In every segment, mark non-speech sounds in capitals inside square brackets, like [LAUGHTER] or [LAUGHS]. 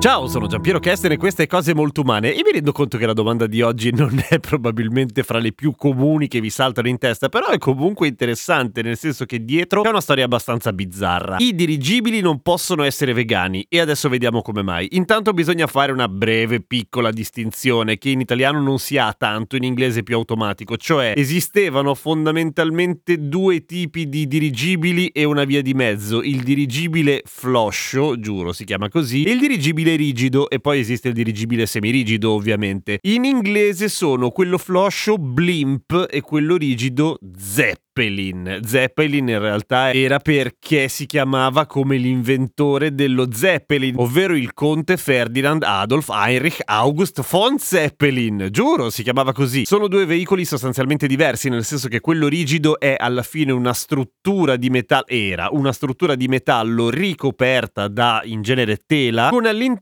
Ciao, sono Giampiero Kesten e queste cose molto umane. E mi rendo conto che la domanda di oggi [LAUGHS] non è probabilmente fra le più comuni che vi saltano in testa, però è comunque interessante, nel senso che dietro c'è una storia abbastanza bizzarra. I dirigibili non possono essere vegani e adesso vediamo come mai. Intanto bisogna fare una breve piccola distinzione che in italiano non si ha tanto, in inglese è più automatico, cioè esistevano fondamentalmente due tipi di dirigibili e una via di mezzo, il dirigibile floscio, giuro si chiama così, e il dirigibile rigido e poi esiste il dirigibile semirigido ovviamente. In inglese sono quello floscio blimp e quello rigido zep. Zeppelin. Zeppelin in realtà era perché si chiamava come l'inventore dello Zeppelin, ovvero il conte Ferdinand Adolf Heinrich August von Zeppelin. Giuro, si chiamava così. Sono due veicoli sostanzialmente diversi, nel senso che quello rigido è alla fine una struttura di metallo, era una struttura di metallo ricoperta da in genere tela, con all'interno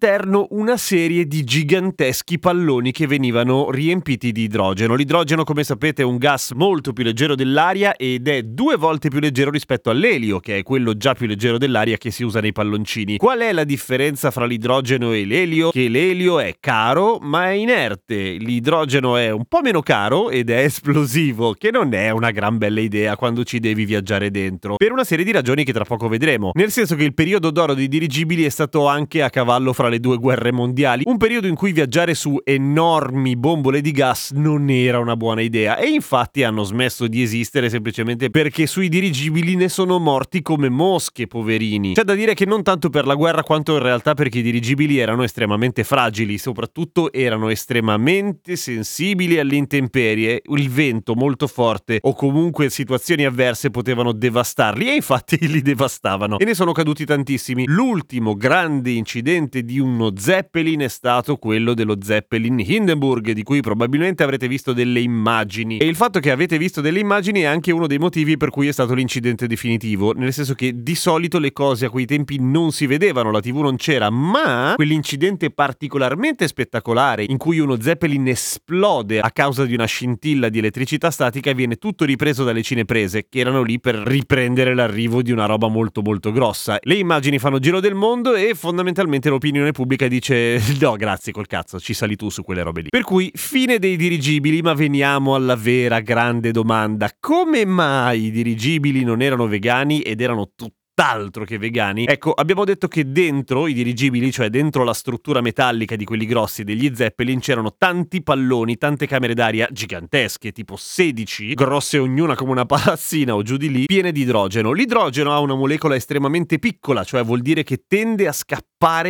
una serie di giganteschi palloni che venivano riempiti di idrogeno. L'idrogeno, come sapete, è un gas molto più leggero dell'aria ed è due volte più leggero rispetto all'elio, che è quello già più leggero dell'aria che si usa nei palloncini. Qual è la differenza fra l'idrogeno e l'elio? Che l'elio è caro ma è inerte, l'idrogeno è un po' meno caro ed è esplosivo, che non è una gran bella idea quando ci devi viaggiare dentro, per una serie di ragioni che tra poco vedremo. Nel senso che il periodo d'oro dei dirigibili è stato anche a cavallo fra le due guerre mondiali, un periodo in cui viaggiare su enormi bombole di gas non era una buona idea e infatti hanno smesso di esistere semplicemente perché sui dirigibili ne sono morti come mosche, poverini. C'è da dire che non tanto per la guerra quanto in realtà perché i dirigibili erano estremamente fragili, soprattutto erano estremamente sensibili alle intemperie, il vento molto forte o comunque situazioni avverse potevano devastarli e infatti [LAUGHS] li devastavano e ne sono caduti tantissimi. L'ultimo grande incidente di uno Zeppelin è stato quello dello Zeppelin Hindenburg di cui probabilmente avrete visto delle immagini e il fatto che avete visto delle immagini è anche uno dei motivi per cui è stato l'incidente definitivo, nel senso che di solito le cose a quei tempi non si vedevano, la TV non c'era, ma quell'incidente particolarmente spettacolare in cui uno Zeppelin esplode a causa di una scintilla di elettricità statica viene tutto ripreso dalle cineprese che erano lì per riprendere l'arrivo di una roba molto molto grossa. Le immagini fanno giro del mondo e fondamentalmente l'opinione pubblica dice [LAUGHS] no grazie col cazzo, ci sali tu su quelle robe lì. Per cui fine dei dirigibili, ma veniamo alla vera grande domanda. Come mai i dirigibili non erano vegani ed erano tutti tutt'altro che vegani. Ecco, abbiamo detto che dentro i dirigibili, cioè dentro la struttura metallica di quelli grossi degli Zeppelin, c'erano tanti palloni, tante camere d'aria gigantesche, tipo 16, grosse ognuna come una [LAUGHS] palazzina o giù di lì, piene di idrogeno. L'idrogeno ha una molecola estremamente piccola, cioè vuol dire che tende a scappare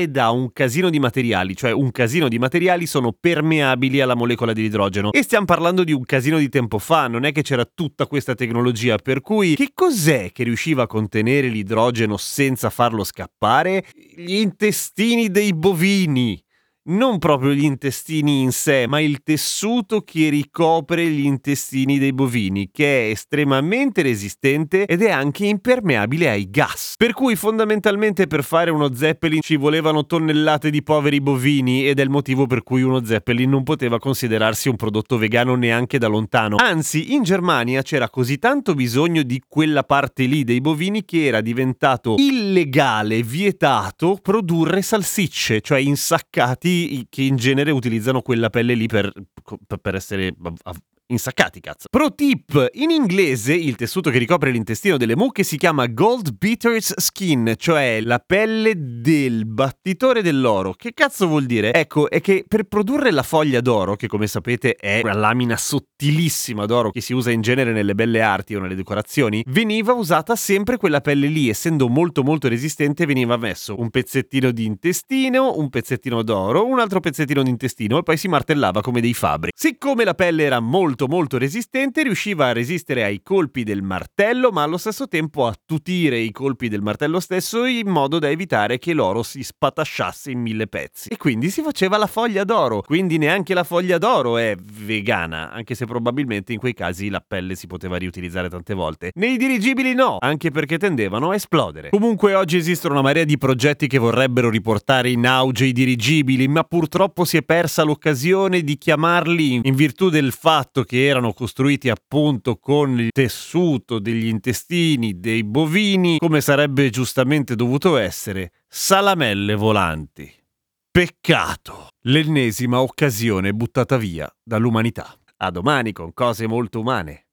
da un casino di materiali, cioè un casino di materiali sono permeabili alla molecola di idrogeno. E stiamo parlando di un casino di tempo fa, non è che c'era tutta questa tecnologia, per cui che cos'è che riusciva a contenere l'idrogeno? idrogeno senza farlo scappare? Gli intestini dei bovini non proprio gli intestini in sé, ma il tessuto che ricopre gli intestini dei bovini, che è estremamente resistente ed è anche impermeabile ai gas. Per cui fondamentalmente per fare uno Zeppelin ci volevano tonnellate di poveri bovini ed è il motivo per cui uno Zeppelin non poteva considerarsi un prodotto vegano neanche da lontano. Anzi, in Germania c'era così tanto bisogno di quella parte lì dei bovini che era diventato illegale, vietato produrre salsicce, cioè insaccati che in genere utilizzano quella pelle lì per, per essere insaccati, cazzo. Pro tip: in inglese il tessuto che ricopre l'intestino delle mucche si chiama Gold Beater's Skin, cioè la pelle del battitore dell'oro. Che cazzo vuol dire? Ecco, è che per produrre la foglia d'oro, che come sapete è una lamina sottilissima d'oro che si usa in genere nelle belle arti o nelle decorazioni, veniva usata sempre quella pelle lì, essendo molto molto resistente veniva messo un pezzettino di intestino, un pezzettino d'oro, un altro pezzettino di intestino e poi si martellava come dei fabbri. Siccome la pelle era molto molto molto resistente, riusciva a resistere ai colpi del martello, ma allo stesso tempo a tutire i colpi del martello stesso in modo da evitare che l'oro si spatasciasse in mille pezzi. E quindi si faceva la foglia d'oro, quindi neanche la foglia d'oro è vegana, anche se probabilmente in quei casi la pelle si poteva riutilizzare tante volte. Nei dirigibili no, anche perché tendevano a esplodere. Comunque oggi esistono una marea di progetti che vorrebbero riportare in auge i dirigibili, ma purtroppo si è persa l'occasione di chiamarli in virtù del fatto che erano costruiti appunto con il tessuto degli intestini dei bovini, come sarebbe giustamente dovuto essere, salamelle volanti. Peccato! L'ennesima occasione buttata via dall'umanità. A domani con cose molto umane.